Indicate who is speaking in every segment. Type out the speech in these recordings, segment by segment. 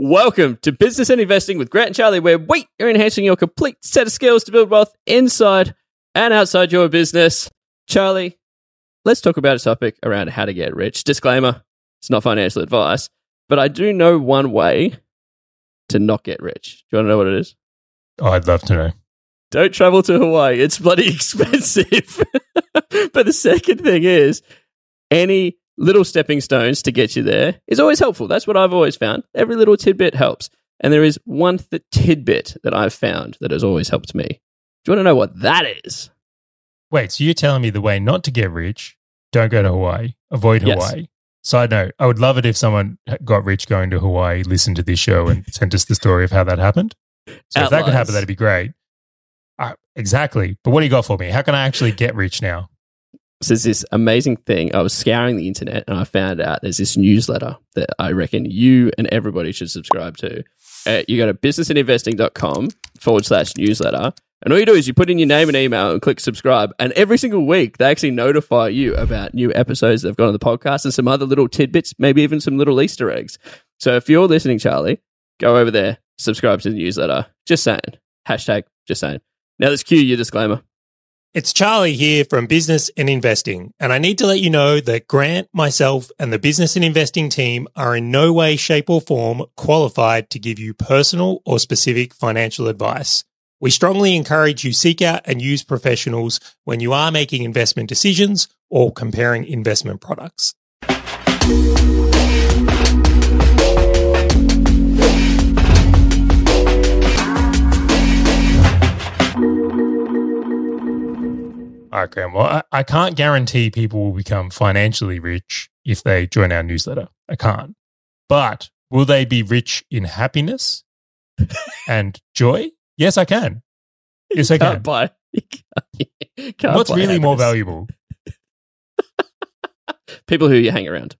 Speaker 1: Welcome to Business and Investing with Grant and Charlie, where we are enhancing your complete set of skills to build wealth inside and outside your business. Charlie, let's talk about a topic around how to get rich. Disclaimer it's not financial advice, but I do know one way to not get rich. Do you want to know what it is?
Speaker 2: Oh, I'd love to know.
Speaker 1: Don't travel to Hawaii. It's bloody expensive. but the second thing is any little stepping stones to get you there is always helpful. That's what I've always found. Every little tidbit helps. And there is one th- tidbit that I've found that has always helped me. Do you want to know what that is?
Speaker 2: Wait, so you're telling me the way not to get rich, don't go to Hawaii, avoid
Speaker 1: Yes.
Speaker 2: Hawaii. Side note, I would love it if someone got rich going to Hawaii, listened to this show, and sent us the story of how that happened. So if that could happen, that'd be great. Uh, exactly. But what do you got for me? How can I actually get rich now?
Speaker 1: So there's this amazing thing. I was scouring the internet and I found out there's this newsletter that I reckon you and everybody should subscribe to. Uh, you go to businessandinvesting.com forward slash newsletter. And all you do is you put in your name and email and click subscribe. And every single week, they actually notify you about new episodes that have gone on the podcast and some other little tidbits, maybe even some little Easter eggs. So if you're listening, Charlie, go over there, subscribe to the newsletter. Just saying. Hashtag just saying. Now let's cue your disclaimer.
Speaker 3: It's Charlie here from Business and Investing, and I need to let you know that Grant, myself, and the Business and Investing team are in no way, shape, or form qualified to give you personal or specific financial advice. We strongly encourage you seek out and use professionals when you are making investment decisions or comparing investment products.
Speaker 2: All right, Grant. Well, I, I can't guarantee people will become financially rich if they join our newsletter. I can't. But will they be rich in happiness and joy? Yes, I can. Yes, I
Speaker 1: Can't
Speaker 2: can.
Speaker 1: buy. Can't
Speaker 2: What's
Speaker 1: buy
Speaker 2: really more valuable?
Speaker 1: People who you hang around.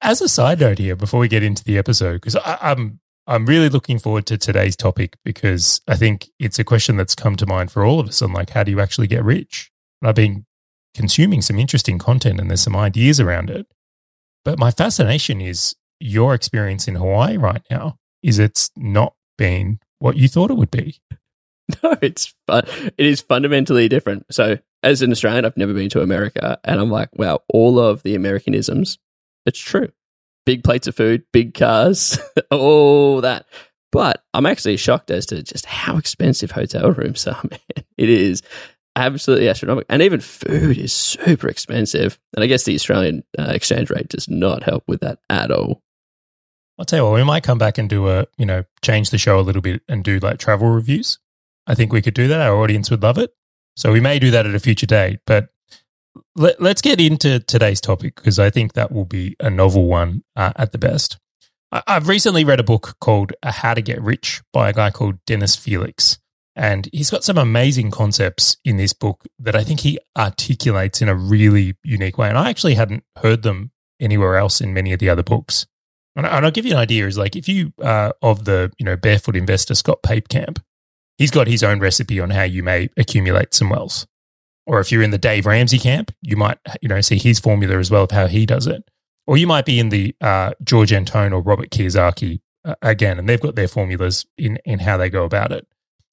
Speaker 2: As a side note here, before we get into the episode, because I'm I'm really looking forward to today's topic because I think it's a question that's come to mind for all of us on like how do you actually get rich? And I've been consuming some interesting content and there's some ideas around it. But my fascination is your experience in Hawaii right now. Is it's not been what you thought it would be?
Speaker 1: No, it's fun. It is fundamentally different. So, as an Australian, I've never been to America, and I'm like, wow, all of the Americanisms, it's true. Big plates of food, big cars, all that. But I'm actually shocked as to just how expensive hotel rooms are, man. It is absolutely astronomical. And even food is super expensive. And I guess the Australian uh, exchange rate does not help with that at all.
Speaker 2: I'll tell you what, we might come back and do a, you know, change the show a little bit and do like travel reviews. I think we could do that. Our audience would love it. So we may do that at a future date. But let, let's get into today's topic because I think that will be a novel one uh, at the best. I, I've recently read a book called How to Get Rich by a guy called Dennis Felix. And he's got some amazing concepts in this book that I think he articulates in a really unique way. And I actually hadn't heard them anywhere else in many of the other books. And, I'll give you an idea is like if you uh, of the you know barefoot investor Scott Pape camp, he's got his own recipe on how you may accumulate some wealth. Or if you're in the Dave Ramsey camp, you might you know see his formula as well of how he does it. Or you might be in the uh, George Antone or Robert Kiyosaki uh, again, and they've got their formulas in in how they go about it.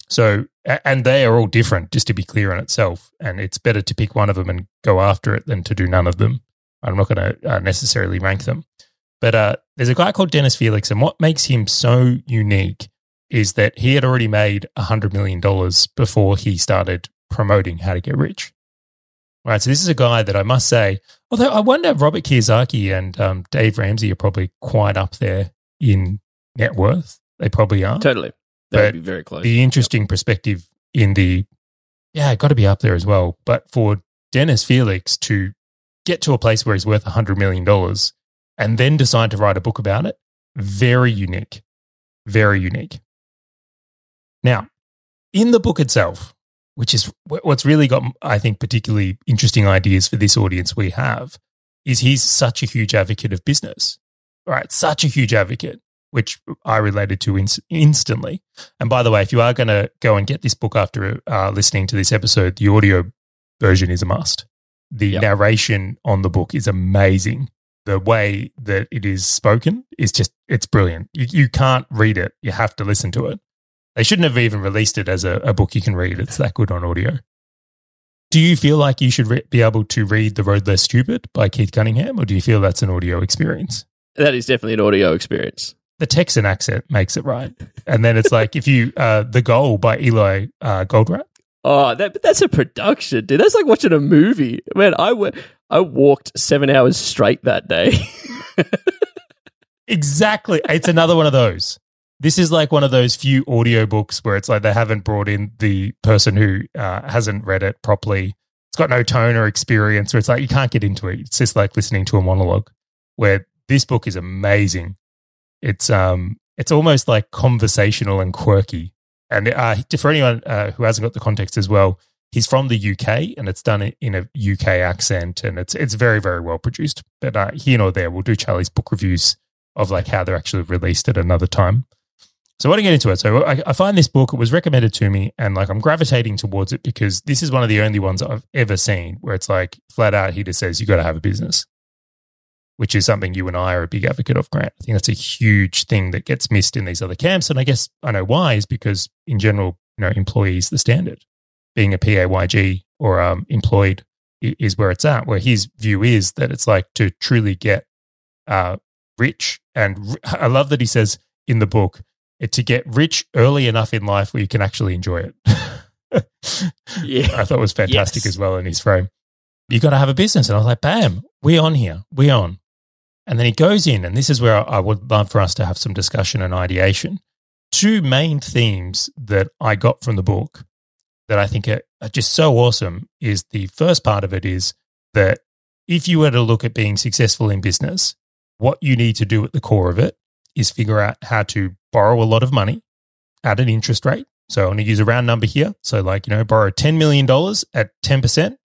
Speaker 2: So and they are all different, just to be clear on itself. And it's better to pick one of them and go after it than to do none of them. I'm not going to uh, necessarily rank them. But uh, there's a guy called Dennis Felix, and what makes him so unique is that he had already made $100 million before he started promoting how to get rich. Right. So this is a guy that I must say, although I wonder if Robert Kiyosaki and um, Dave Ramsey are probably quite up there in net worth. They probably are.
Speaker 1: Totally. That would be very close.
Speaker 2: The interesting perspective in the, yeah, got to be up there as well. But for Dennis Felix to get to a place where he's worth $100 million and then decide to write a book about it, very unique. Very unique. Now, in the book itself, which is what's really got, I think, particularly interesting ideas for this audience we have, is he's such a huge advocate of business, right? Such a huge advocate, which I related to ins- instantly. And by the way, if you are going to go and get this book after uh, listening to this episode, the audio version is a must. The
Speaker 1: Yep.
Speaker 2: narration on the book is amazing. the way that it is spoken is just it's brilliant. You, you can't read it; you have to listen to it. They shouldn't have even released it as a, a book you can read. It's that good on audio. Do you feel like you should re- be able to read The Road Less Stupid by Keith Cunningham, or do you feel that's an audio experience?
Speaker 1: That is definitely an audio experience.
Speaker 2: The Texan accent makes it right. And then it's like if you, uh, The Goal by Eli uh, Goldratt.
Speaker 1: Oh, that, that's a production, dude. That's like watching a movie. Man, I, w- I walked seven hours straight that day.
Speaker 2: exactly. It's another one of those. This is like one of those few audiobooks where it's like they haven't brought in the person who uh, hasn't read it properly. It's got no tone or experience, or it's like you can't get into it. It's just like listening to a monologue. Where this book is amazing. It's um, it's almost like conversational and quirky. And uh, for anyone uh, who hasn't got the context as well, he's from the UK and it's done in a UK accent and it's it's very very well produced. But uh, here nor there, we'll do Charlie's book reviews of like how they're actually released at another time. So I want to get into it. So I, I, find this book, it was recommended to me, and like I'm gravitating towards it because this is one of the only ones I've ever seen where it's like flat out he just says you got to have a business, which is something you and I are a big advocate of, Grant. I think that's a huge thing that gets missed in these other camps. And I guess I know why is because in general, you know, employees, the standard being a PAYG or um, employed is where it's at, where his view is that it's like to truly get uh, rich. And I love that he says in the book, to get rich early enough in life where you can actually enjoy it.
Speaker 1: yeah.
Speaker 2: I thought was fantastic yes. as well in his frame. You got to have a business. And I was like, bam, we on here. We on. And then he goes in, and this is where I would love for us to have some discussion and ideation. Two main themes that I got from the book that I think are, are just so awesome is the first part of it is that if you were to look at being successful in business, what you need to do at the core of it is figure out how to borrow a lot of money at an interest rate. So I'm going to use a round number here. So, like, you know, borrow $10 million at 10%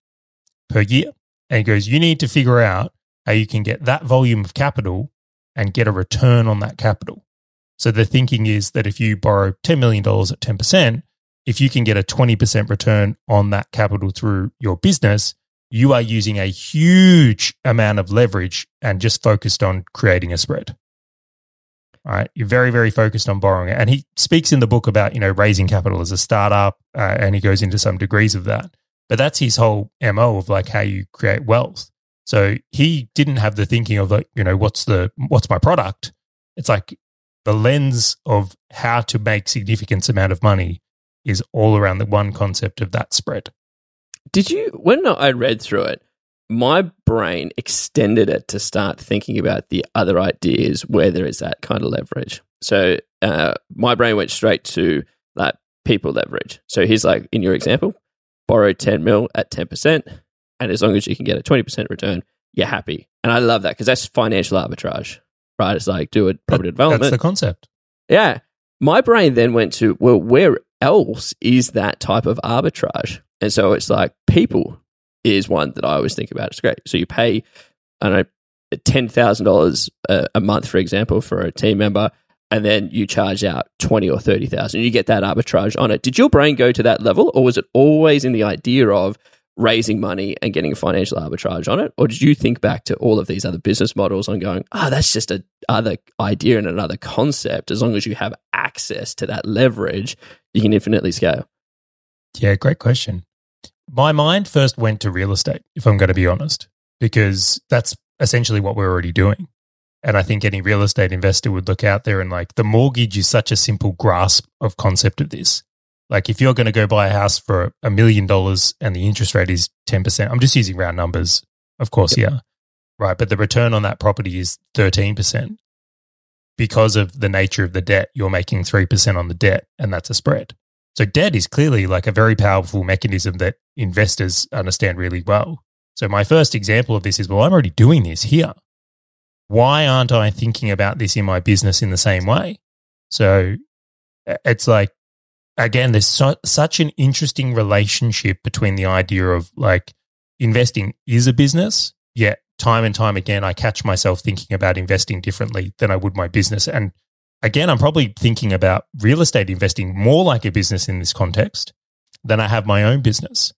Speaker 2: per year. And he goes, you need to figure out how you can get that volume of capital and get a return on that capital. So the thinking is that if you borrow $10 million at 10%, if you can get a 20% return on that capital through your business, you are using a huge amount of leverage and just focused on creating a spread. Right. You're very, very focused on borrowing. And he speaks in the book about, you know, raising capital as a startup, uh, and he goes into some degrees of that. But that's his whole MO of like how you create wealth. So he didn't have the thinking of like, you know, what's the, what's my product? It's like the lens of how to make significant amount of money is all around the one concept of that spread.
Speaker 1: Did you, when I read through it, my brain extended it to start thinking about the other ideas where there is that kind of leverage. So uh, my brain went straight to like people leverage. So he's like, in your example, borrow 10 mil at 10%. And as long as you can get a 20% return, you're happy. And I love that because that's financial arbitrage, right? It's like do it property
Speaker 2: that,
Speaker 1: development.
Speaker 2: That's the concept.
Speaker 1: Yeah. My brain then went to, well, where else is that type of arbitrage? And so it's like people is one that I always think about. It's great. So you pay, I don't know, ten thousand dollars uh, a month, for example, for a team member, and then you charge out twenty or thirty thousand. You get that arbitrage on it. Did your brain go to that level, or was it always in the idea of raising money and getting a financial arbitrage on it, or did you think back to all of these other business models on going, oh, that's just a other idea and another concept. As long as you have access to that leverage, you can infinitely scale.
Speaker 2: Yeah, great question my mind first went to real estate, if I'm going to be honest, because that's essentially what we're already doing. And I think any real estate investor would look out there and like the mortgage is such a simple grasp of concept of this. Like if you're going to go buy a house for a million dollars and the interest rate is 10%, I'm just using round numbers, of course, yep. yeah. Right. But the return on that property is 13%. Because of the nature of the debt, you're making 3% on the debt, and that's a spread. So debt is clearly like a very powerful mechanism that investors understand really well. So my first example of this is, well, I'm already doing this here. Why aren't I thinking about this in my business in the same way? So it's like, again, there's so, such an interesting relationship between the idea of like investing is a business, yet time and time again, I catch myself thinking about investing differently than I would my business. And again, I'm probably thinking about real estate investing more like a business in this context than I have my own business.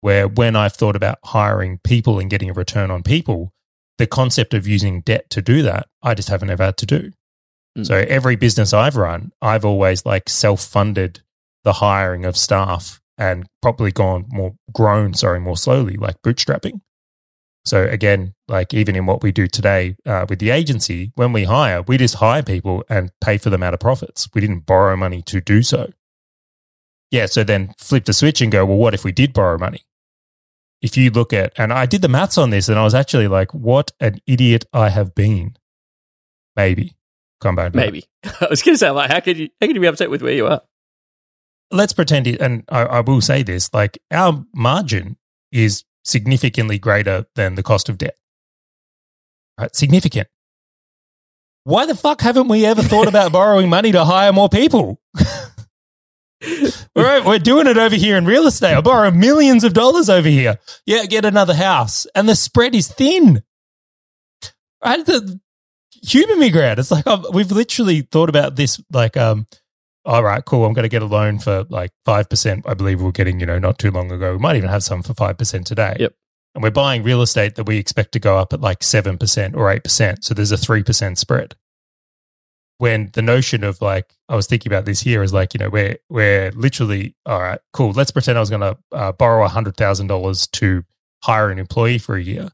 Speaker 2: Where when I've thought about hiring people and getting a return on people, the concept of using debt to do that, I just haven't ever had to do.
Speaker 1: Mm.
Speaker 2: So every business I've run, I've always like self funded the hiring of staff and probably gone more grown, sorry, more slowly, like bootstrapping. So again, like even in what we do today uh, with the agency, when we hire, we just hire people and pay for them out of profits. We didn't borrow money to do so. Yeah. So then flip the switch and go, well, what if we did borrow money? If you look at, and I did the maths on this and I was actually like, what an idiot I have been. Maybe. Come back.
Speaker 1: Maybe. I was going to say, like, how could you how could you be upset with where you are?
Speaker 2: let's pretend it, and I, I will say this like our margin is significantly greater than the cost of debt right significant why the fuck haven't we ever thought about borrowing money to hire more people All right, we're doing it over here in real estate. I borrow millions of dollars over here. Yeah, get another house. And the spread is thin. Right? The human migrant. It's like I've, we've literally thought about this like, um, all right, cool. I'm going to get a loan for like 5%. I believe we we're getting, you know, not too long ago. We might even have some for 5% today.
Speaker 1: Yep.
Speaker 2: And we're buying real estate that we expect to go up at like 7% or 8%. So there's a 3% spread. When the notion of like, I was thinking about this here is like, you know, we're, we're literally, all right, cool. Let's pretend I was going to uh, borrow $100,000 to hire an employee for a year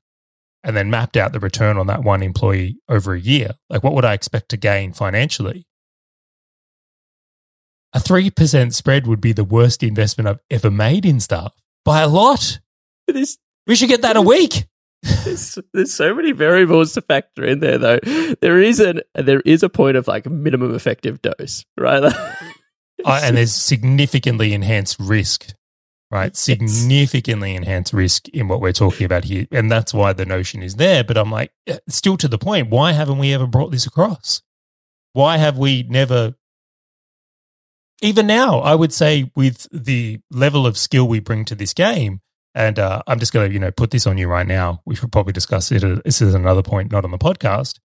Speaker 2: and then mapped out the return on that one employee over a year. Like, what would I expect to gain financially? A 3% spread would be the worst investment I've ever made in stuff by a lot. We should get that a week.
Speaker 1: there's, there's so many variables to factor in there, though. There is an there is a point of like minimum effective dose, right?
Speaker 2: Uh, and there's significantly enhanced risk, right? Significantly enhanced risk in what we're talking about here. And that's why the notion is there. But I'm like, still to the point, why haven't we ever brought this across? Why have we never, even now, I would say with the level of skill we bring to this game, and uh, I'm just going to, you know, put this on you right now. We should probably discuss it. uh, This is another point, not on the podcast.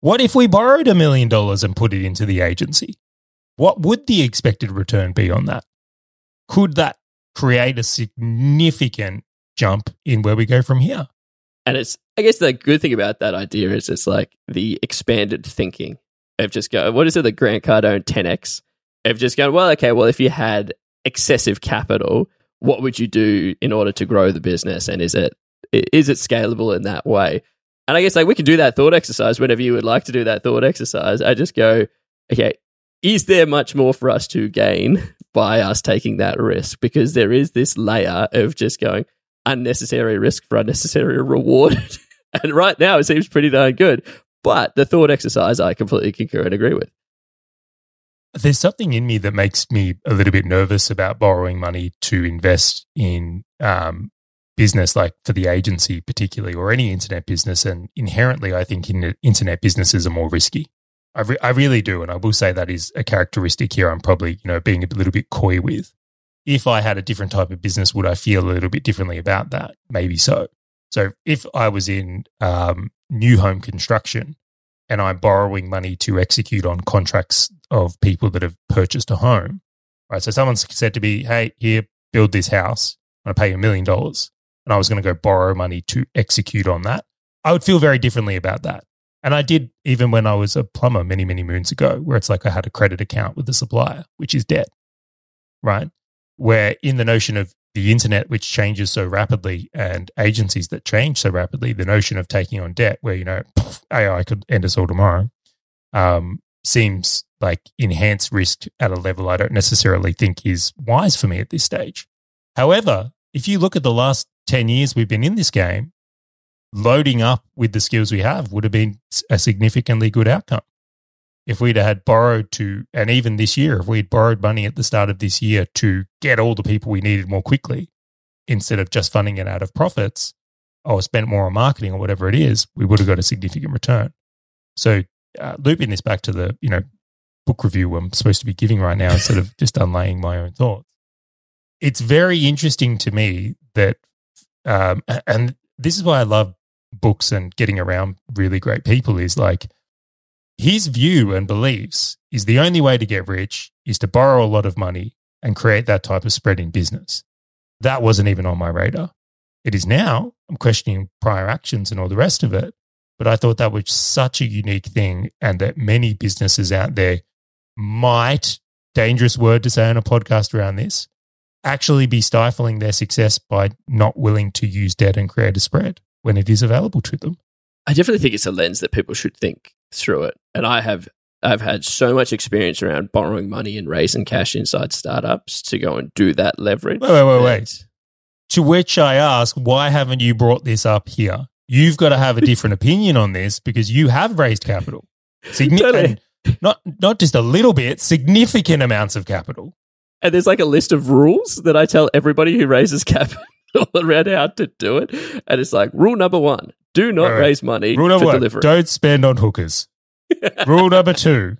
Speaker 2: What if we borrowed a million dollars and put it into the agency? What would the expected return be on that? Could that create a significant jump in where we go from here?
Speaker 1: and it's I guess the good thing about that idea is it's like the expanded thinking of just go. What is it? The Grant Cardone 10x of just going. Well, okay. Well, if you had excessive capital, what would you do in order to grow the business? And is it is it scalable in that way? And I guess like we can do that thought exercise whenever you would like to do that thought exercise. I just go, okay, is there much more for us to gain by us taking that risk? Because there is this layer of just going unnecessary risk for unnecessary reward. and right now it seems pretty darn good. But the thought exercise I completely concur and agree with.
Speaker 2: There's something in me that makes me a little bit nervous about borrowing money to invest in um, business, like for the agency, particularly, or any internet business. And inherently, I think in internet businesses are more risky. I, re- I really do. And I will say that is a characteristic here I'm probably, you know, being a little bit coy with. If I had a different type of business, would I feel a little bit differently about that? Maybe so. So if I was in um, new home construction and I'm borrowing money to execute on contracts of people that have purchased a home, right? So someone's said to me, hey, here, build this house. I'm going to pay you a million dollars. And I was going to go borrow money to execute on that. I would feel very differently about that. And I did even when I was a plumber many, many moons ago, where it's like I had a credit account with the supplier, which is debt, right? Where in the notion of the internet, which changes so rapidly, and agencies that change so rapidly, the notion of taking on debt, where, you know, AI could end us all tomorrow, um, seems like enhanced risk at a level I don't necessarily think is wise for me at this stage. However, if you look at the last 10 years we've been in this game, loading up with the skills we have would have been a significantly good outcome. If we'd had borrowed to, and even this year, if we'd borrowed money at the start of this year to get all the people we needed more quickly, instead of just funding it out of profits or spent more on marketing or whatever it is, we would have got a significant return. So, uh, looping this back to the, you know, book review I'm supposed to be giving right now instead of just unlaying my own thoughts. It's very interesting to me that, um, and this is why I love books and getting around really great people is like his view and beliefs is the only way to get rich is to borrow a lot of money and create that type of spread in business. That wasn't even on my radar. It is now. I'm questioning prior actions and all the rest of it. But I thought that was such a unique thing and that many businesses out there might, dangerous word to say on a podcast around this, actually be stifling their success by not willing to use debt and create a spread when it is available to them.
Speaker 1: I definitely think it's a lens that people should think through it. And I have I've had so much experience around borrowing money and raising cash inside startups to go and do that leverage.
Speaker 2: Wait, wait, wait, wait. To which I ask, why haven't you brought this up here? You've got to have a different opinion on this because you have raised capital. Signi-
Speaker 1: Totally.
Speaker 2: not not just a little bit, significant amounts of capital.
Speaker 1: And there's like a list of rules that I tell everybody who raises capital around how to do it. And it's like rule number one: do not
Speaker 2: wait.
Speaker 1: raise money
Speaker 2: Rule number
Speaker 1: for
Speaker 2: one,
Speaker 1: delivery.
Speaker 2: don't spend on hookers. Rule number two.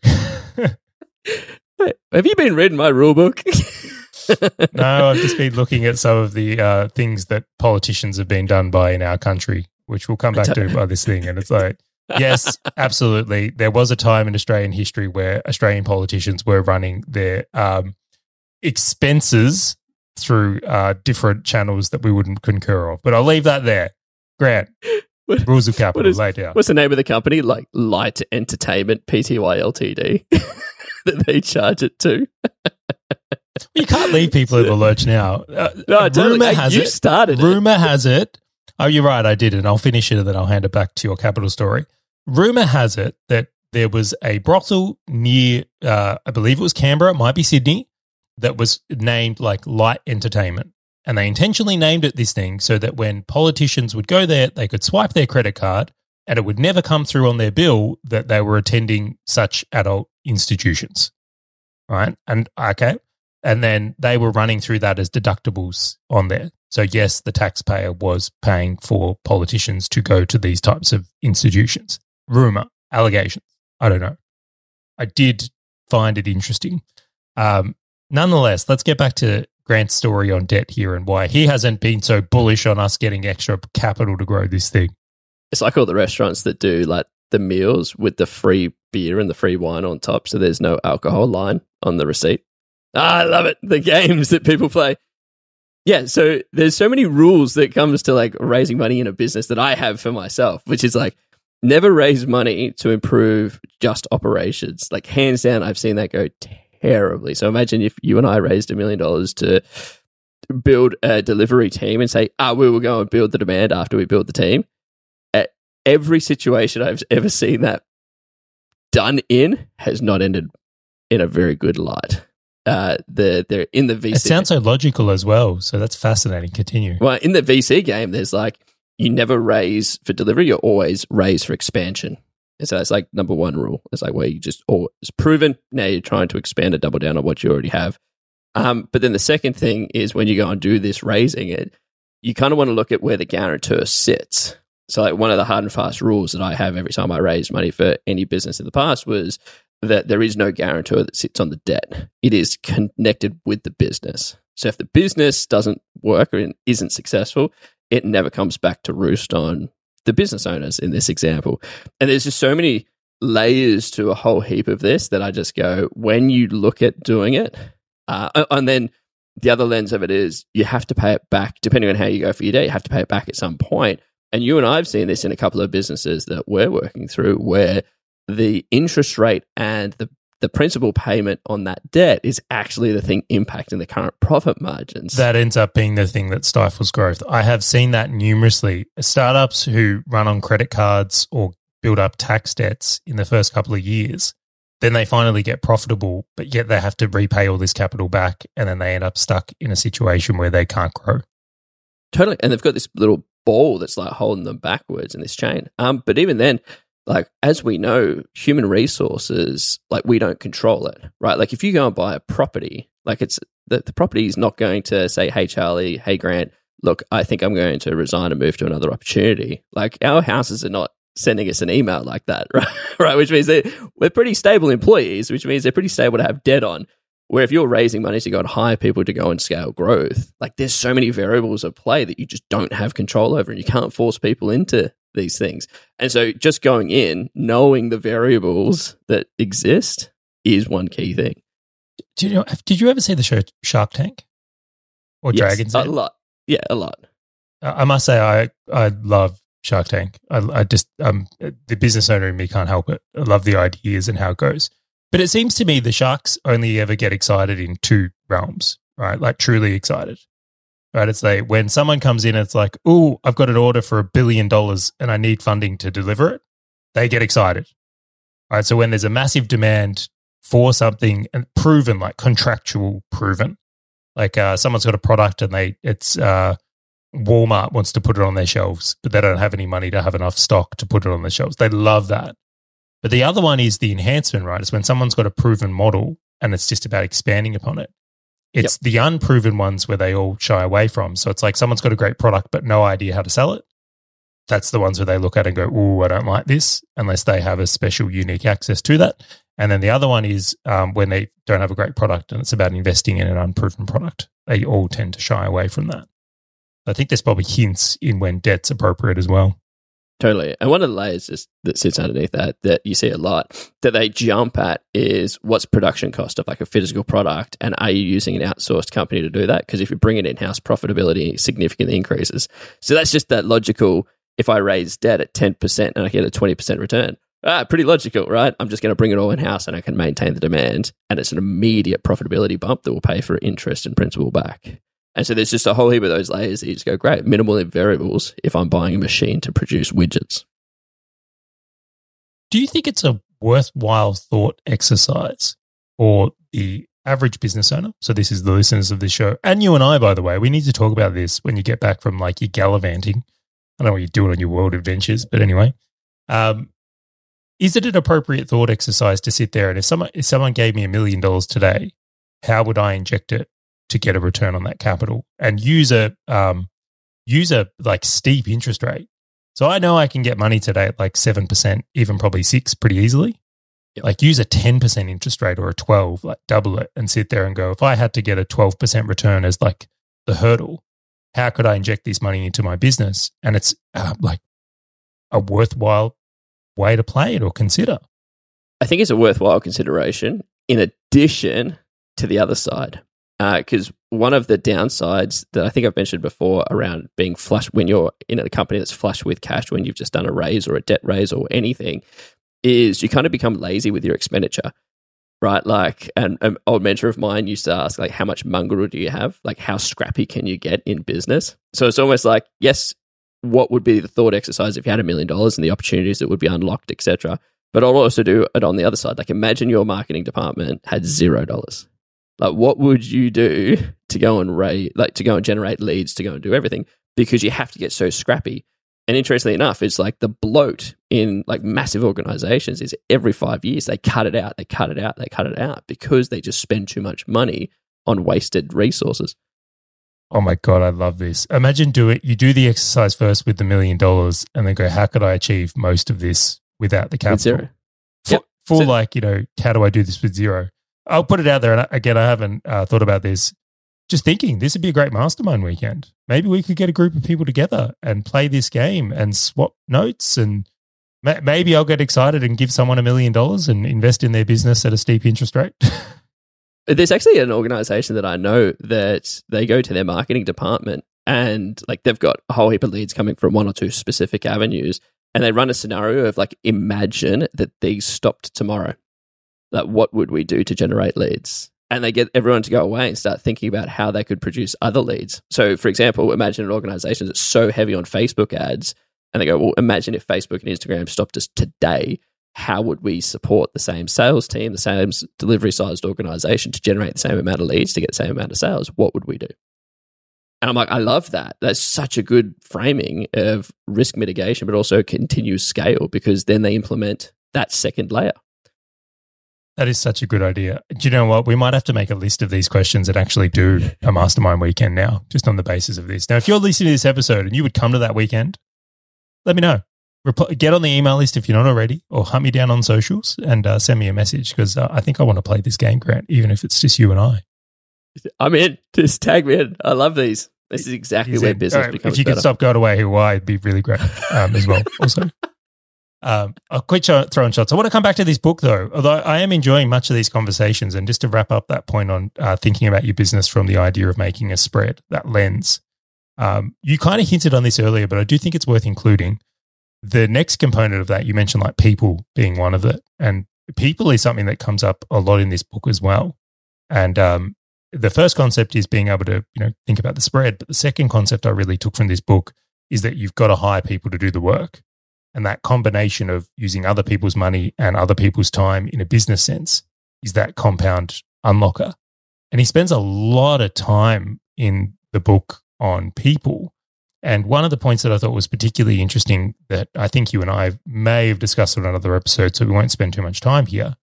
Speaker 1: Have you been reading my rule book?
Speaker 2: no, I've just been looking at some of the uh, things that politicians have been done by in our country, which we'll come back to by this thing. And it's like, yes, absolutely. There was a time in Australian history where Australian politicians were running their um, expenses through uh, different channels that we wouldn't concur of. But I'll leave that there. Grant,
Speaker 1: What-
Speaker 2: rules of capital,
Speaker 1: is-
Speaker 2: down.
Speaker 1: What's the name of the company? Like Light Entertainment Pty Ltd. that they charge it to.
Speaker 2: You can't leave people in the lurch now. Uh,
Speaker 1: No, totally.
Speaker 2: rumor has
Speaker 1: you
Speaker 2: it.
Speaker 1: started it.
Speaker 2: Rumor has it. Oh, you're right. I did, and I'll finish it, and then I'll hand it back to your capital story. Rumor has it that there was a brothel near, uh, I believe it was Canberra, it might be Sydney, that was named like Light Entertainment, and they intentionally named it this thing so that when politicians would go there, they could swipe their credit card, and it would never come through on their bill that they were attending such adult institutions. Right, and okay, and then they were running through that as deductibles on there. So yes, the taxpayer was paying for politicians to go to these types of institutions. Rumor, allegations. I don't know. I did find it interesting. Um, nonetheless, let's get back to Grant's story on debt here and why he hasn't been so bullish on us getting extra capital to grow this thing.
Speaker 1: It's like all the restaurants that do like the meals with the free beer and the free wine on top, so there's no alcohol line on the receipt. Ah, I love it. The games that people play. Yeah, so there's so many rules that comes to like raising money in a business that I have for myself, which is like never raise money to improve just operations. Like hands down, I've seen that go terribly. So imagine if you and I raised a million dollars to build a delivery team and say, ah, we will go and build the demand after we build the team. At every situation I've ever seen that done in has not ended in a very good light. Uh, the they're in the VC.
Speaker 2: It sounds so logical as well. So that's fascinating. Continue.
Speaker 1: well in the VC game. There's like you never raise for delivery. You always raise for expansion. And so that's like number one rule. It's like where you just or it's proven. Now you're trying to expand and double down on what you already have. Um, but then the second thing is when you go and do this raising it, you kind of want to look at where the guarantor sits. So like one of the hard and fast rules that I have every time I raise money for any business in the past was that there is no guarantor that sits on the debt. It is connected with the business. So if the business doesn't work or isn't successful, it never comes back to roost on the business owners in this example. And there's just so many layers to a whole heap of this that I just go, when you look at doing it, uh, and then the other lens of it is you have to pay it back, depending on how you go for your debt, you have to pay it back at some point. And you and I have seen this in a couple of businesses that we're working through where the interest rate and the the principal payment on that debt is actually the thing impacting the current profit margins.
Speaker 2: That ends up being the thing that stifles growth. I have seen that numerously. Startups who run on credit cards or build up tax debts in the first couple of years, then they finally get profitable, but yet they have to repay all this capital back. And then they end up stuck in a situation where they can't grow.
Speaker 1: Totally. And they've got this little ball that's like holding them backwards in this chain. Um, but even then, like as we know, human resources, like we don't control it, right? Like if you go and buy a property, like it's the, the property is not going to say, Hey Charlie, hey Grant, look, I think I'm going to resign and move to another opportunity. Like our houses are not sending us an email like that, right? right. Which means that we're pretty stable employees, which means they're pretty stable to have debt on. Where if you're raising money to go and hire people to go and scale growth, like there's so many variables at play that you just don't have control over and you can't force people into these things. And so just going in, knowing the variables that exist is one key thing.
Speaker 2: Did you, did you ever see the show Shark Tank or
Speaker 1: Yes,
Speaker 2: Dragon's
Speaker 1: a lot. Yeah, a lot.
Speaker 2: I must say, I, I love Shark Tank. I, I just um the business owner in me can't help it. I love the ideas and how it goes. But it seems to me the sharks only ever get excited in two realms, right? Like truly excited. Right. It's like when someone comes in, it's like, oh, I've got an order for a billion dollars and I need funding to deliver it. They get excited. Right. So when there's a massive demand for something and proven, like contractual proven, like uh, someone's got a product and they it's uh, Walmart wants to put it on their shelves, but they don't have any money to have enough stock to put it on their shelves. They love that. But the other one is the enhancement, right? It's when someone's got a proven model and it's just about expanding upon it. It's yep. the unproven ones where they all shy away from. So it's like someone's got a great product, but no idea how to sell it. That's the ones where they look at and go, "Oh, I don't like this," unless they have a special, unique access to that. And then the other one is um, when they don't have a great product and it's about investing in an unproven product. They all tend to shy away from that. I think there's probably hints in when debt's appropriate as well.
Speaker 1: Totally. And one of the layers is, that sits underneath that that you see a lot that they jump at is what's production cost of like a physical product and are you using an outsourced company to do that? Because if you bring it in house, profitability significantly increases. So that's just that logical. If I raise debt at 10% and I get a 20% return, ah, pretty logical, right? I'm just going to bring it all in house and I can maintain the demand. And it's an immediate profitability bump that will pay for interest and principal back. And so there's just a whole heap of those layers that you just go, great, minimal variables if I'm buying a machine to produce widgets.
Speaker 2: Do you think it's a worthwhile thought exercise for the average business owner? So this is the listeners of this show. And you and I, by the way, we need to talk about this when you get back from like your gallivanting. I don't know what you're doing on your world adventures, but anyway. Um, is it an appropriate thought exercise to sit there and if someone if someone gave me a million dollars today, how would I inject it to get a return on that capital and use a um, use a like steep interest rate. So I know I can get money today at like seven percent, even probably six, pretty easily. Yep. Like use a ten percent interest rate or a twelve, like double it, and sit there and go. If I had to get a twelve percent return as like the hurdle, how could I inject this money into my business? And it's uh, like a worthwhile way to play it or consider.
Speaker 1: I think it's a worthwhile consideration. In addition to the other side, because uh, one of the downsides that I think I've mentioned before around being flush when you're in a company that's flush with cash when you've just done a raise or a debt raise or anything is you kind of become lazy with your expenditure right? Like an, an old mentor of mine used to ask like how much mongrel do you have? Like how scrappy can you get in business? So it's almost like yes what would be the thought exercise if you had a million dollars and the opportunities that would be unlocked etc but i'll also do it on the other side. Like imagine your marketing department had zero dollars like, what would you do to go and rate, like to go and generate leads, to go and do everything? Because you have to get so scrappy. And interestingly enough, it's like the bloat in like massive organizations is every five years they cut it out, they cut it out, they cut it out because they just spend too much money on wasted resources.
Speaker 2: Oh my god, I love this. Imagine do it. You do the exercise first with the million dollars, and then go, how could I achieve most of this without the capital? With
Speaker 1: zero.
Speaker 2: For, yep. for so, like you know, how do I do this with zero? I'll put it out there. And again, I haven't uh, thought about this. Just thinking, this would be a great mastermind weekend. Maybe we could get a group of people together and play this game and swap notes. And ma- maybe I'll get excited and give someone a million dollars and invest in their business at a steep interest rate.
Speaker 1: There's actually an organization that I know that they go to their marketing department and like they've got a whole heap of leads coming from one or two specific avenues and they run a scenario of like imagine that these stopped tomorrow like what would we do to generate leads? And they get everyone to go away and start thinking about how they could produce other leads. So, for example, imagine an organization that's so heavy on Facebook ads, and they go, "Well, imagine if Facebook and Instagram stopped us today. How would we support the same sales team, the same delivery sized organization to generate the same amount of leads to get the same amount of sales? What would we do?" And I'm like, I love that. That's such a good framing of risk mitigation, but also continuous scale because then they implement that second layer.
Speaker 2: That is such a good idea. Do you know what? We might have to make a list of these questions that actually do a mastermind weekend now, just on the basis of this. Now, if you're listening to this episode and you would come to that weekend, let me know. get on the email list if you're not already, or hunt me down on socials and uh, send me a message because uh, I think I want to play this game, Grant, even if it's just you and I.
Speaker 1: I'm in. Just tag me in. I love these. This is exactly He's where in. business right, becomes
Speaker 2: If you
Speaker 1: better.
Speaker 2: could stop going away Hawaii, it'd be really great um, as well. Also. Um, I'll quit throwing shots. I want to come back to this book though, although I am enjoying much of these conversations. And just to wrap up that point on uh, thinking about your business from the idea of making a spread, that lens. Um, you kind of hinted on this earlier, but I do think it's worth including. the next component of that, you mentioned like people being one of it. And people is something that comes up a lot in this book as well. And um, the first concept is being able to, you know, think about the spread. But the second concept I really took from this book is that you've got to hire people to do the work. And that combination of using other people's money and other people's time in a business sense is that compound unlocker. And he spends a lot of time in the book on people. And one of the points that I thought was particularly interesting that I think you and I may have discussed on another episode, so we won't spend too much time here,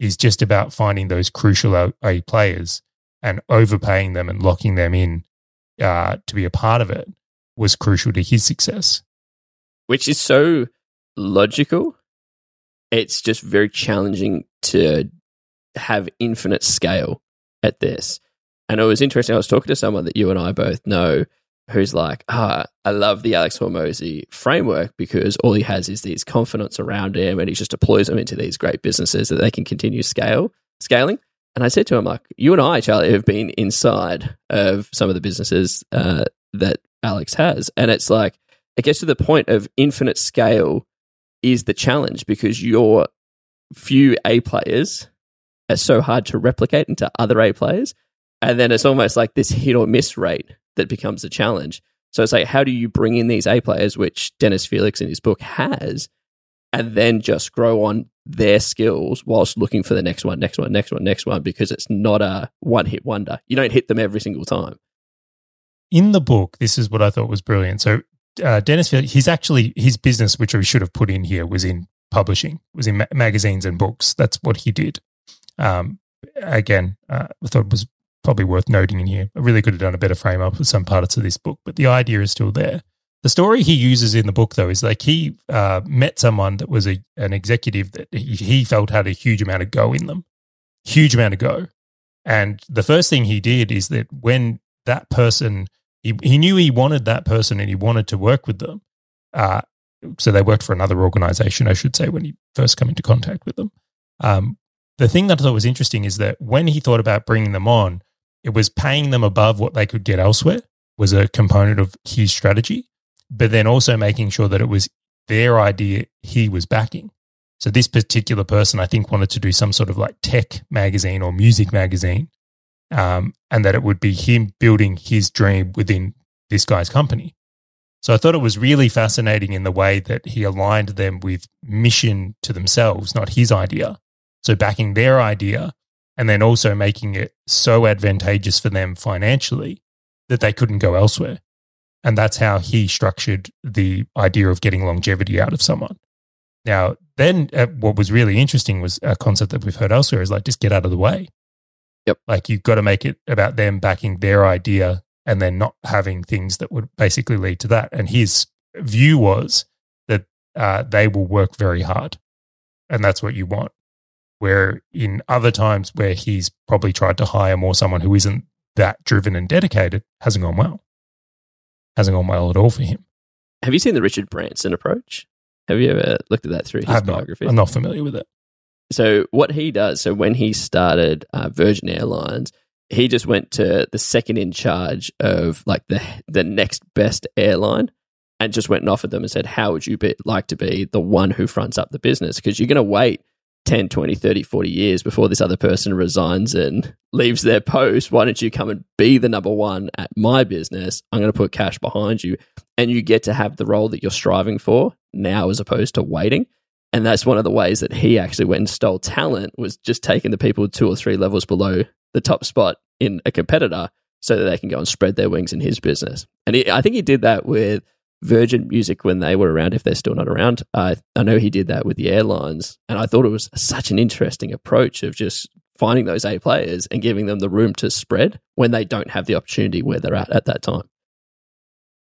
Speaker 2: is just about finding those crucial A players and overpaying them and locking them in uh, to be a part of it was crucial to his success.
Speaker 1: Which is so logical. It's just very challenging to have infinite scale at this. And it was interesting. I was talking to someone that you and I both know who's like, ah, I love the Alex Hormozi framework because all he has is these confidence around him and he just deploys them into these great businesses that they can continue scale scaling. And I said to him, like, you and I, Charlie, have been inside of some of the businesses uh, that Alex has. And it's like, it gets to the point of infinite scale is the challenge because your few A players are so hard to replicate into other A players. And then it's almost like this hit or miss rate that becomes a challenge. So it's like, how do you bring in these A players, which Dennis Felix in his book has, and then just grow on their skills whilst looking for the next one, next one, next one, next one, because it's not a one hit wonder. You don't hit them every single time.
Speaker 2: In the book, this is what I thought was brilliant. So uh, Dennis, he's actually his business, which we should have put in here, was in publishing, was in ma- magazines and books. That's what he did. Um, again, uh, I thought it was probably worth noting in here. I really could have done a better frame up of some parts of this book, but the idea is still there. The story he uses in the book, though, is like he uh, met someone that was a, an executive that he, he felt had a huge amount of go in them, huge amount of go. And the first thing he did is that when that person, he, he knew he wanted that person and he wanted to work with them. Uh, so they worked for another organization, I should say, when he first came into contact with them. Um, the thing that I thought was interesting is that when he thought about bringing them on, it was paying them above what they could get elsewhere was a component of his strategy but then also making sure that it was their idea he was backing. So this particular person, I think, wanted to do some sort of like tech magazine or music magazine, um, and that it would be him building his dream within this guy's company. So I thought it was really fascinating in the way that he aligned them with mission to themselves, not his idea. So backing their idea and then also making it so advantageous for them financially that they couldn't go elsewhere. And that's how he structured the idea of getting longevity out of someone. Now, then uh, what was really interesting was a concept that we've heard elsewhere is like just get out of the way.
Speaker 1: Yep.
Speaker 2: Like you've got to make it about them backing their idea and then not having things that would basically lead to that. And his view was that uh, they will work very hard. And that's what you want. Where in other times where he's probably tried to hire more someone who isn't that driven and dedicated, hasn't gone well hasn't gone well at all for him.
Speaker 1: Have you seen the Richard Branson approach? Have you ever looked at that through his biography?
Speaker 2: Not, I'm not familiar with it.
Speaker 1: So what he does, so when he started uh, Virgin Airlines, he just went to the second in charge of like the the next best airline and just went and offered them and said, "How would you be, like to be the one who fronts up the business? Because you're going to wait 10, 20, 30, 40 years before this other person resigns and leaves their post. Why don't you come and be the number one at my business? I'm going to put cash behind you. And you get to have the role that you're striving for now as opposed to waiting. And that's one of the ways that he actually went and stole talent was just taking the people two or three levels below the top spot in a competitor so that they can go and spread their wings in his business. And he, I think he did that with Virgin Music when they were around, if they're still not around. Uh, I know he did that with the airlines, and I thought it was such an interesting approach of just finding those A players and giving them the room to spread when they don't have the opportunity where they're at at that time.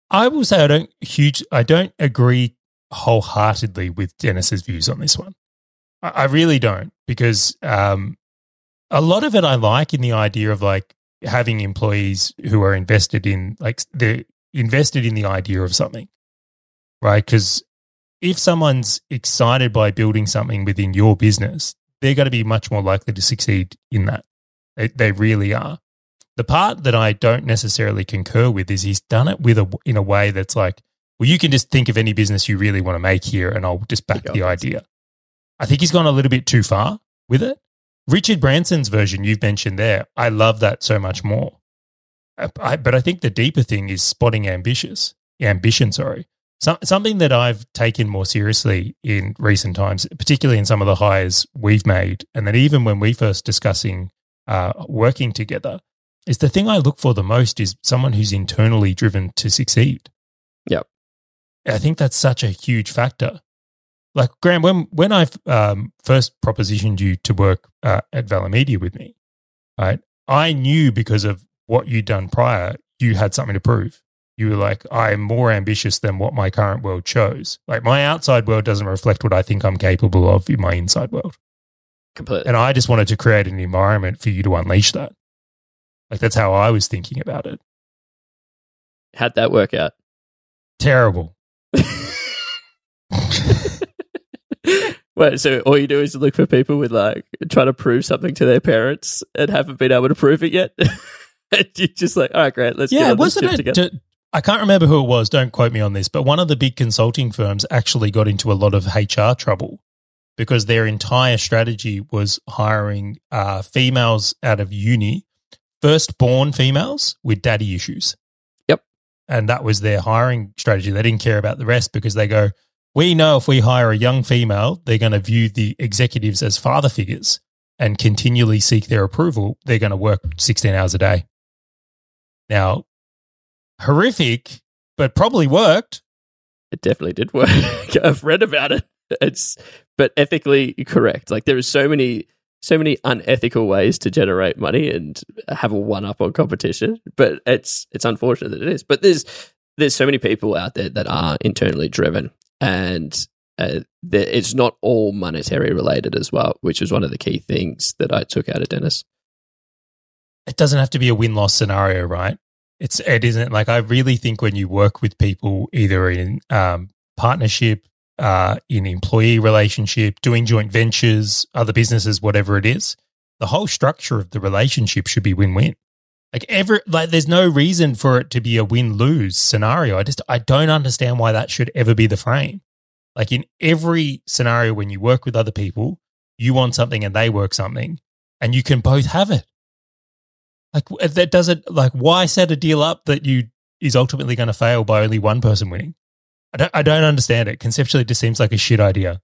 Speaker 2: I will say I don't huge. I don't agree wholeheartedly with Dennis's views on this one. I, I really don't because um, a lot of it I like in the idea of like having employees who are invested in like the invested in the idea of something, right? Because if someone's excited by building something within your business, they're going to be much more likely to succeed in that. They, they really are. The part that I don't necessarily concur with is he's done it with a in a way that's like well, you can just think of any business you really want to make here and I'll just back
Speaker 1: Pick
Speaker 2: the idea. I think he's gone a little bit too far with it. Richard Branson's version you've mentioned there, I love that so much more. I, but I think the deeper thing is spotting ambitious, ambition, sorry. Some, something that I've taken more seriously in recent times, particularly in some of the hires we've made, and then even when we first discussing uh, working together, is the thing I look for the most is someone who's internally driven to succeed. I think that's such a huge factor. Like Grant, when when I um, first propositioned you to work uh, at Valamedia with me, right? I knew because of what you'd done prior, you had something to prove. You were like, I'm more ambitious than what my current world shows. Like my outside world doesn't reflect what I think I'm capable of in my inside world.
Speaker 1: Completely.
Speaker 2: And I just wanted to create an environment for you to unleash that. Like that's how I was thinking about it.
Speaker 1: How'd that work out?
Speaker 2: Terrible.
Speaker 1: Wait, so all you do is look for people with like trying to prove something to their parents and haven't been able to prove it yet? and you're just like, all right, great, let's get
Speaker 2: yeah,
Speaker 1: on
Speaker 2: wasn't
Speaker 1: trip
Speaker 2: it?
Speaker 1: together.
Speaker 2: I can't remember who it was. Don't quote me on this, but one of the big consulting firms actually got into a lot of HR trouble because their entire strategy was hiring uh, females out of uni, firstborn females with daddy issues. And that was their hiring strategy. They didn't care about the rest because they go, we know if we hire a young female, they're going to view the executives as father figures and continually seek their approval. They're going to work 16 hours a day. Now, horrific, but probably worked.
Speaker 1: It definitely did work. I've read about it. It's but ethically correct. Like there are so many so many unethical ways to generate money and have a one up on competition. But it's it's unfortunate that it is. But there's there's so many people out there that are internally driven and uh, it's not all monetary related as well, which was one of the key things that I took out of Dennis.
Speaker 2: It doesn't have to be a win loss scenario, right? It's it isn't like I really think when you work with people either in um, partnership, uh, in employee relationship, doing joint ventures, other businesses, whatever it is, the whole structure of the relationship should be win win. Like ever, like there's no reason for it to be a win lose scenario. I just I don't understand why that should ever be the frame. Like in every scenario when you work with other people, you want something and they work something, and you can both have it. Like that doesn't like why set a deal up that you is ultimately going to fail by only one person winning? I don't I don't understand it. Conceptually, it just seems like a shit idea.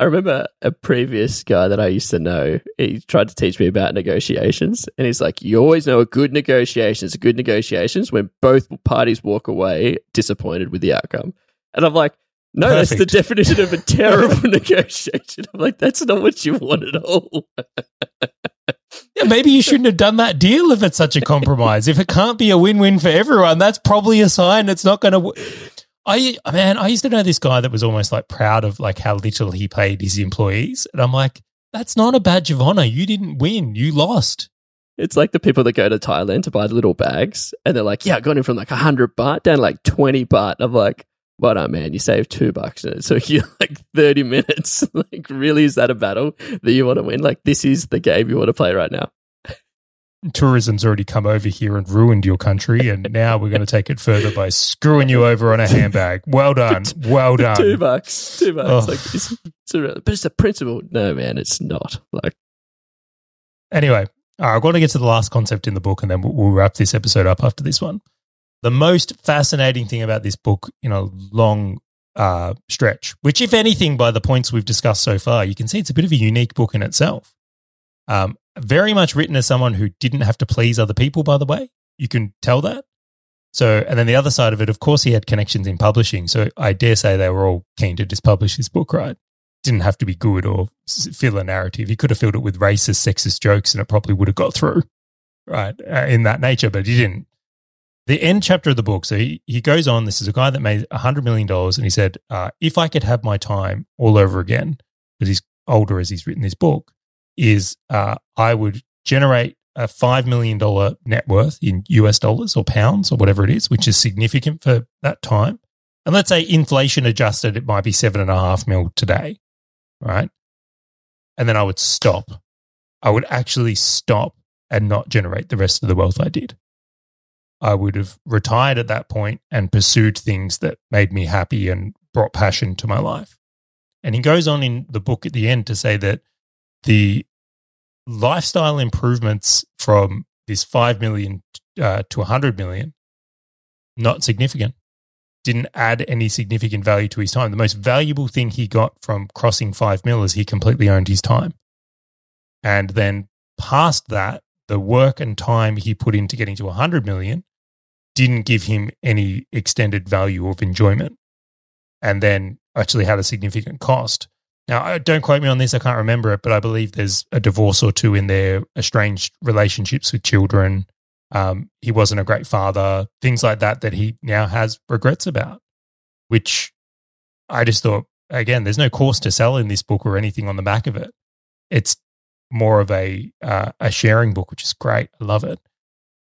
Speaker 1: I remember a previous guy that I used to know. He tried to teach me about negotiations, and he's like, "You always know a good negotiation is a good negotiations when both parties walk away disappointed with the outcome." And I'm like, "No, that's the definition of a terrible negotiation." I'm like, "That's not what you want at all."
Speaker 2: Yeah, maybe you shouldn't have done that deal if it's such a compromise. if it can't be a win-win for everyone, that's probably a sign it's not going to. W- I man, I used to know this guy that was almost like proud of like how little he paid his employees, and I'm like, that's not a badge of honor. You didn't win. You lost.
Speaker 1: It's like the people that go to Thailand to buy little bags, and they're like, "Yeah, I got in from like hundred baht down like twenty baht." I'm like, "Well done, man! You saved two bucks, so you're like thirty minutes. like, really, is that a battle that you want to win? Like, this is the game you want to play right now."
Speaker 2: Tourism's already come over here and ruined your country, and now we're going to take it further by screwing you over on a handbag. Well done, well done.
Speaker 1: two bucks, two bucks.
Speaker 2: Oh.
Speaker 1: Like, it's, it's a, but it's a principle. No, man, it's not. Like,
Speaker 2: Anyway, all right, I've got to get to the last concept in the book, and then we'll, we'll wrap this episode up after this one. The most fascinating thing about this book in a long uh, stretch, which, if anything, by the points we've discussed so far, you can see it's a bit of a unique book in itself. Um, very much written as someone who didn't have to please other people, by the way. You can tell that. So, and then the other side of it, of course, he had connections in publishing. So I dare say they were all keen to just publish his book, right? Didn't have to be good or fill a narrative. He could have filled it with racist, sexist jokes and it probably would have got through, right? Uh, in that nature, but he didn't. The end chapter of the book, so he, he goes on. This is a guy that made $100 million and he said, uh, if I could have my time all over again, because he's older as he's written this book, is uh, I would generate a $5 million net worth in US dollars or pounds or whatever it is, which is significant for that time. And let's say inflation adjusted, it might be seven and a half mil today, right? And then I would stop. I would actually stop and not generate the rest of the wealth I did. I would have retired at that point and pursued things that made me happy and brought passion to my life. And he goes on in the book at the end to say that the lifestyle improvements from this 5 million uh, to 100 million, not significant. Didn't add any significant value to his time. The most valuable thing he got from crossing 5 mil is he completely owned his time. And then past that, the work and time he put into getting to 100 million didn't give him any extended value of enjoyment and then actually had a significant cost. Now, don't quote me on this, I can't remember it, but I believe there's a divorce or two in there, estranged relationships with children. Um, he wasn't a great father, things like that, that he now has regrets about, which I just thought, again, there's no course to sell in this book or anything on the back of it. It's more of a uh, a sharing book, which is great. I love it.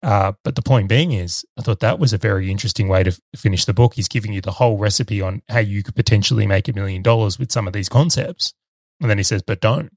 Speaker 2: Uh, but the point being is, I thought that was a very interesting way to finish the book. He's giving you the whole recipe on how you could potentially make a million dollars with some of these concepts. And then he says, but don't.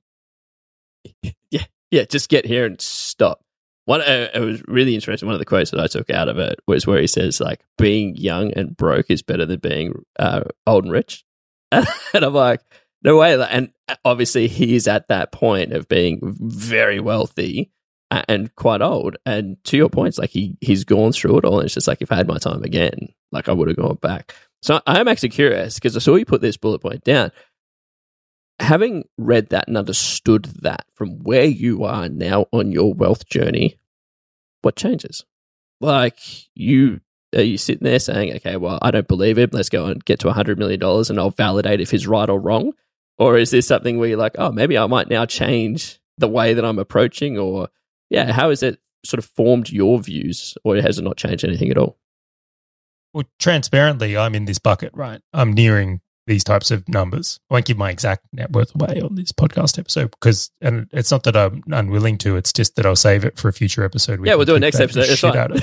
Speaker 1: Yeah. Yeah. Just get here and stop. One, uh, it was really interesting. One of the quotes that I took out of it was where he says, like, being young and broke is better than being uh, old and rich. and I'm like, no way. And obviously, he is at that point of being very wealthy and quite old. And to your points, like he he's gone through it all. And it's just like if I had my time again, like I would have gone back. So I am actually curious because I saw you put this bullet point down. Having read that and understood that from where you are now on your wealth journey, what changes? Like you are you sitting there saying, okay, well, I don't believe him. Let's go and get to $100 million and I'll validate if he's right or wrong? Or is this something where you're like, oh, maybe I might now change the way that I'm approaching or yeah, how has it sort of formed your views, or has it not changed anything at all?
Speaker 2: Well, transparently, I'm in this bucket, right? I'm nearing these types of numbers. I won't give my exact net worth away on this podcast episode because, and it's not that I'm unwilling to. It's just that I'll save it for a future episode.
Speaker 1: We yeah, we'll do a next episode. It's fine.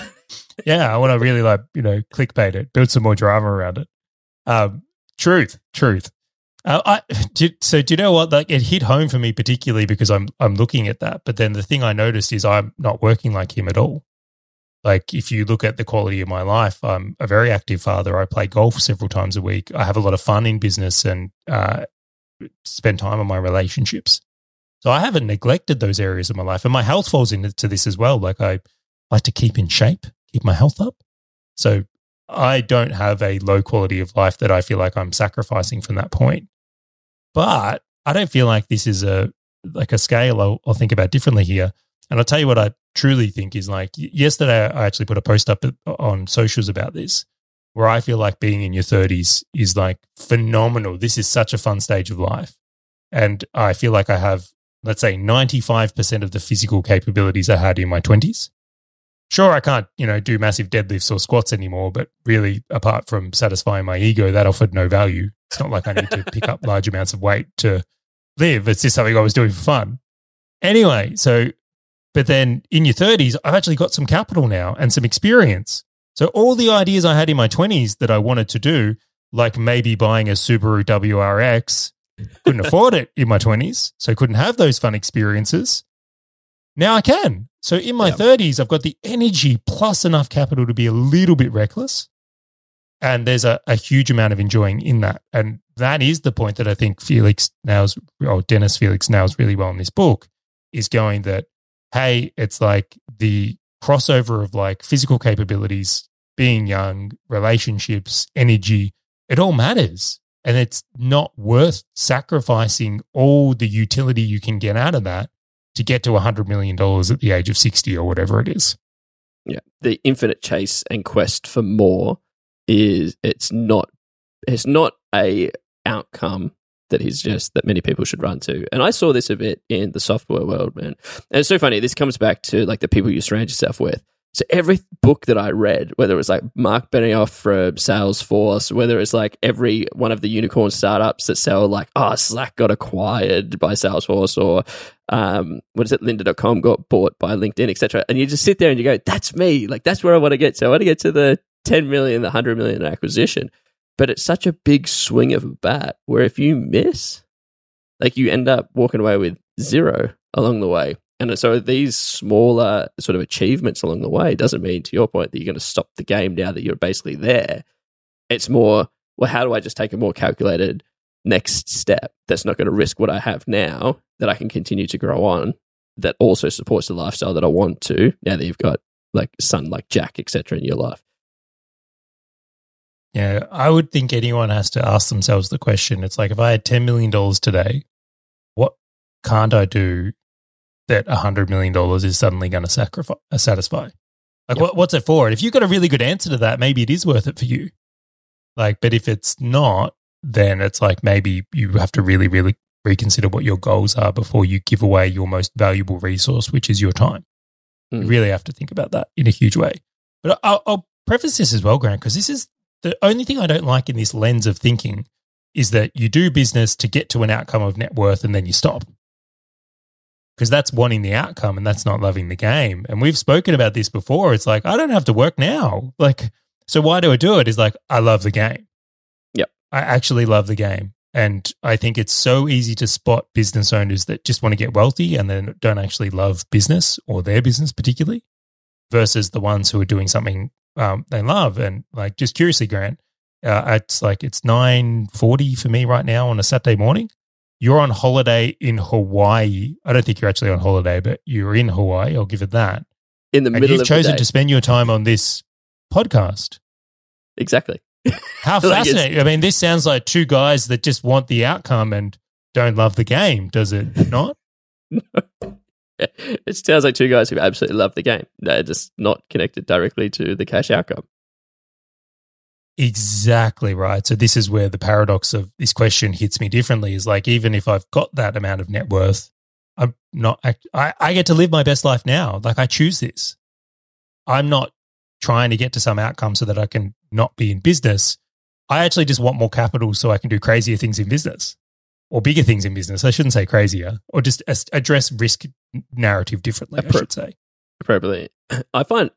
Speaker 2: yeah, I want to really like you know clickbait it, build some more drama around it. Um, truth, truth. Uh, I so. Do you know what? Like, it hit home for me particularly because I'm I'm looking at that. But then the thing I noticed is I'm not working like him at all. Like, if you look at the quality of my life, I'm a very active father. I play golf several times a week. I have a lot of fun in business and uh, spend time on my relationships. So I haven't neglected those areas of my life, and my health falls into this as well. Like I like to keep in shape, keep my health up. So I don't have a low quality of life that I feel like I'm sacrificing from that point. But I don't feel like this is a like a scale I'll, I'll think about differently here. And I'll tell you what I truly think is like yesterday I actually put a post up uh, on socials about this where I feel like being in your 30s is like phenomenal. This is such a fun stage of life. And I feel like I have, let's say, 95% of the physical capabilities I had in my 20s. Sure, I can't, you know, do massive deadlifts or squats anymore, but really, apart from satisfying my ego, that offered no value. It's not like I need to pick up large amounts of weight to live. It's just something I was doing for fun. Anyway, so, but then in your 30s, I've actually got some capital now and some experience. So all the ideas I had in my 20s that I wanted to do, like maybe buying a Subaru WRX, couldn't afford it in my 20s. So couldn't have those fun experiences. Now I can. So in my 30s, I've got the energy plus enough capital to be a little bit reckless and there's a, a huge amount of enjoying in that. And that is the point that I think Felix nails, or Dennis Felix nails really well in this book, is going that, hey, it's like the crossover of like physical capabilities, being young, relationships, energy, it all matters. And it's not worth sacrificing all the utility you can get out of that to get to $100 million at the age of 60 or whatever it is.
Speaker 1: Yeah. The infinite chase and quest for more is it's not it's not a outcome that he's just that many people should run to. And I saw this a bit in the software world, man. And it's so funny. This comes back to like the people you surround yourself with. So every book that I read, whether it was like Mark Benioff from Salesforce, whether it's like every one of the unicorn startups that sell like, oh, Slack got acquired by Salesforce or um, what is it, lynda.com got bought by LinkedIn, etc. And you just sit there and you go, that's me. Like that's where I want to get to. I want to get to the 10 million, the 100 million acquisition. But it's such a big swing of a bat where if you miss, like you end up walking away with zero along the way. And so these smaller sort of achievements along the way doesn't mean, to your point, that you're going to stop the game now that you're basically there. It's more, well, how do I just take a more calculated next step that's not going to risk what I have now that I can continue to grow on that also supports the lifestyle that I want to now that you've got like a son like Jack, etc. in your life.
Speaker 2: Yeah, I would think anyone has to ask themselves the question. It's like if I had $10 million today, what can't I do that $100 million is suddenly going to sacrifice, uh, satisfy? Like,
Speaker 1: Yep.
Speaker 2: what, what's it for? And if you've got a really good answer to that, maybe it is worth it for you. Like, but if it's not, then it's like maybe you have to really, really reconsider what your goals are before you give away your most valuable resource, which is your time. You
Speaker 1: Mm.
Speaker 2: really have to think about that in a huge way. But I'll, I'll preface this as well, Grant, because this is the only thing I don't like in this lens of thinking is that you do business to get to an outcome of net worth and then you stop. Because that's wanting the outcome and that's not loving the game. And we've spoken about this before. It's like, I don't have to work now. Like, so why do I do it? Is like, I love the game. I actually love the game. And I think it's so easy to spot business owners that just want to get wealthy and then don't actually love business or their business particularly versus the ones who are doing something um, they love. And like, just curiously, Grant, uh, it's like it's nine forty for me right now on a Saturday morning. You're on holiday in Hawaii. I don't think you're actually on holiday, but you're in Hawaii. I'll give it that.
Speaker 1: In the
Speaker 2: And
Speaker 1: middle
Speaker 2: you've
Speaker 1: of
Speaker 2: chosen to spend your time on this podcast.
Speaker 1: exactly.
Speaker 2: How fascinating! I mean, this sounds like two guys that just want the outcome and don't love the game. Does it not?
Speaker 1: It sounds like two guys who absolutely love the game. They're just not connected directly to the cash outcome.
Speaker 2: Exactly right. So this is where the paradox of this question hits me differently. Is like even if I've got that amount of net worth, I'm not. I, I get to live my best life now. Like I choose this. I'm not trying to get to some outcome so that I can not be in business. I actually just want more capital so I can do crazier things in business or bigger things in business. I shouldn't say crazier or just address risk narrative differently. I should say.
Speaker 1: Appropriately, I find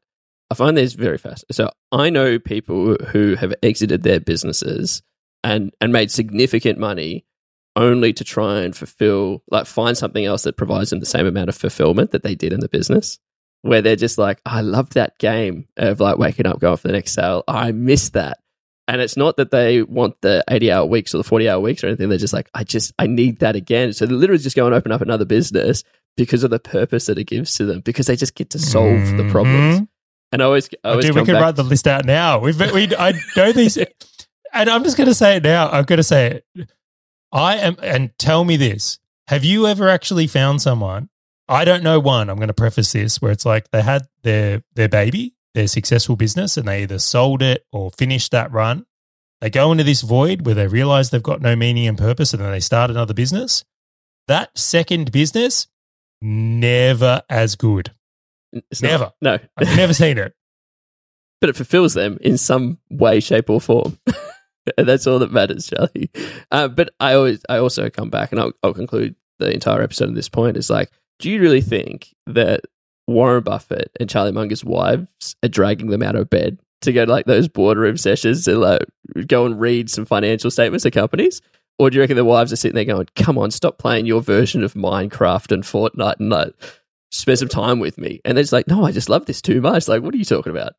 Speaker 1: I find this very fast. So I know people who have exited their businesses and and made significant money only to try and fulfill like find something else that provides them the same amount of fulfillment that they did in the business where they're just like i loved that game of like waking up going for the next sale i miss that and it's not that they want the 80 hour weeks or the 40 hour weeks or anything they're just like i just i need that again so they literally just go and open up another business because of the purpose that it gives to them because they just get to solve the
Speaker 2: Mhm.
Speaker 1: problems and i always i always
Speaker 2: Dude, we can
Speaker 1: back
Speaker 2: write the list out now. We've, we, I know these, and I'm just going to say it now. I'm going to say it. I am, and tell me this: Have you ever actually found someone? I don't know one. I'm going to preface this where it's like they had their their baby, their successful business, and they either sold it or finished that run. They go into this void where they realize they've got no meaning and purpose, and then they start another business. That second business, never as good.
Speaker 1: It's not-
Speaker 2: Never.
Speaker 1: no
Speaker 2: I've never seen it.
Speaker 1: but it fulfills them in some way, shape, or form. and that's all that matters, Charlie. Uh, but I always, I also come back, and I'll, I'll conclude the entire episode at this point. Is like, do you really think that Warren Buffett and Charlie Munger's wives are dragging them out of bed to go to like those boardroom sessions and like go and read some financial statements of companies? Or do you reckon the wives are sitting there going, "Come on, stop playing your version of Minecraft and Fortnite and like spend some time with me"? And they're just like, "No, I just love this too much. Like, what are you talking about?"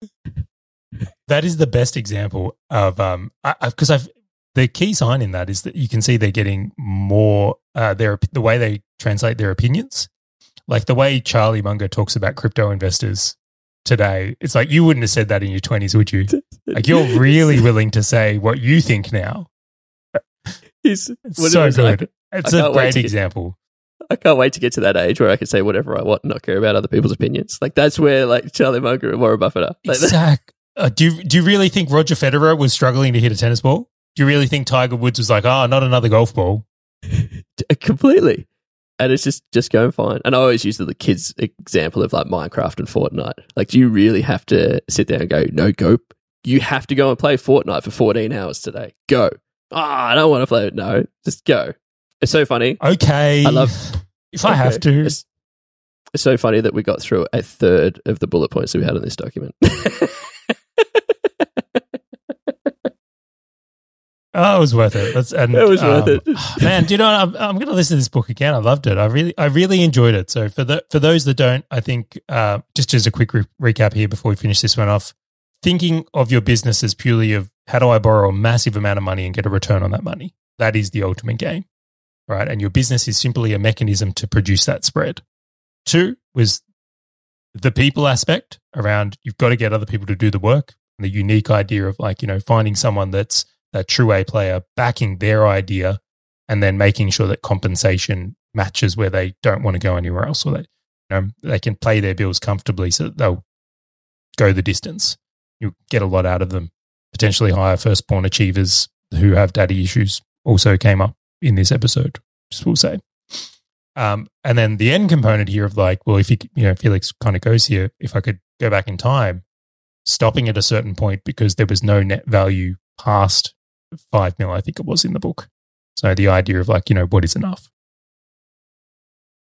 Speaker 2: That is the best example of um because I've the key sign in that is that you can see they're getting more uh their the way they translate their opinions. Like the way Charlie Munger talks about crypto investors today, it's like you wouldn't have said that in your twenties, would you? Like you're really willing to say what you think now.
Speaker 1: He's
Speaker 2: It's so
Speaker 1: it
Speaker 2: good. It's
Speaker 1: I
Speaker 2: a great
Speaker 1: get-
Speaker 2: example.
Speaker 1: I can't wait to get to that age where I can say whatever I want and not care about other people's opinions. Like that's where like Charlie Munger and Warren Buffett are. Like,
Speaker 2: Exact. Uh, do you, do you really think Roger Federer was struggling to hit a tennis ball? Do you really think Tiger Woods was like, oh, not another golf ball?
Speaker 1: completely. And it's just just going fine. And I always use the, the kids example of like Minecraft and Fortnite. Like, do you really have to sit there and go, no, go? You have to go and play Fortnite for 14 hours today. Go. Ah, I don't want to play it. No, just go. It's so funny.
Speaker 2: Okay.
Speaker 1: I love-
Speaker 2: If I have to.
Speaker 1: It's, it's so funny that we got through a third of the bullet points that we had in this document.
Speaker 2: Oh, it was worth it. That's, and,
Speaker 1: It was worth
Speaker 2: um,
Speaker 1: it.
Speaker 2: man. Do you know? what? I'm, I'm going to listen to this book again. I loved it. I really, I really enjoyed it. So for the for those that don't, I think uh, just as a quick re- recap here before we finish this one off, thinking of your business as purely of how do I borrow a massive amount of money and get a return on that money. That is the ultimate game, right? And your business is simply a mechanism to produce that spread. Two was the people aspect around you've got to get other people to do the work. And the unique idea of like you know finding someone that's that true A player, backing their idea, and then making sure that compensation matches where they don't want to go anywhere else, or they, you know, they can play their bills comfortably, so they'll go the distance. You get a lot out of them. Potentially higher firstborn achievers who have daddy issues also came up in this episode. Just will say. Um, and then the end component here of like, well, if you you know Felix kind of goes here, if I could go back in time, stopping at a certain point because there was no net value past five mil, I think it was in the book. So the idea of like, you know, what is enough?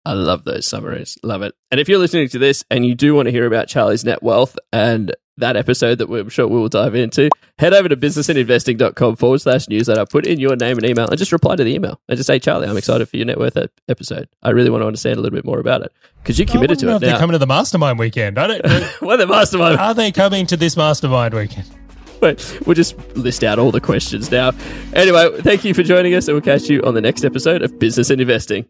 Speaker 1: I love those summaries. Love it. And if you're listening to this and you do want to hear about Charlie's net wealth and that episode that we're sure we will dive into, head over to businessinvesting.com forward slash newsletter, put in your name and email, and just reply to the email and just say, Charlie, I'm excited for your net worth episode. I really want to understand a little bit more about it because you committed to it
Speaker 2: if they're coming to the mastermind weekend. I don't
Speaker 1: well, the mastermind.
Speaker 2: Are they coming to this mastermind weekend?
Speaker 1: But we'll just list out all the questions now. Anyway, thank you for joining us, and we'll catch you on the next episode of Business and Investing.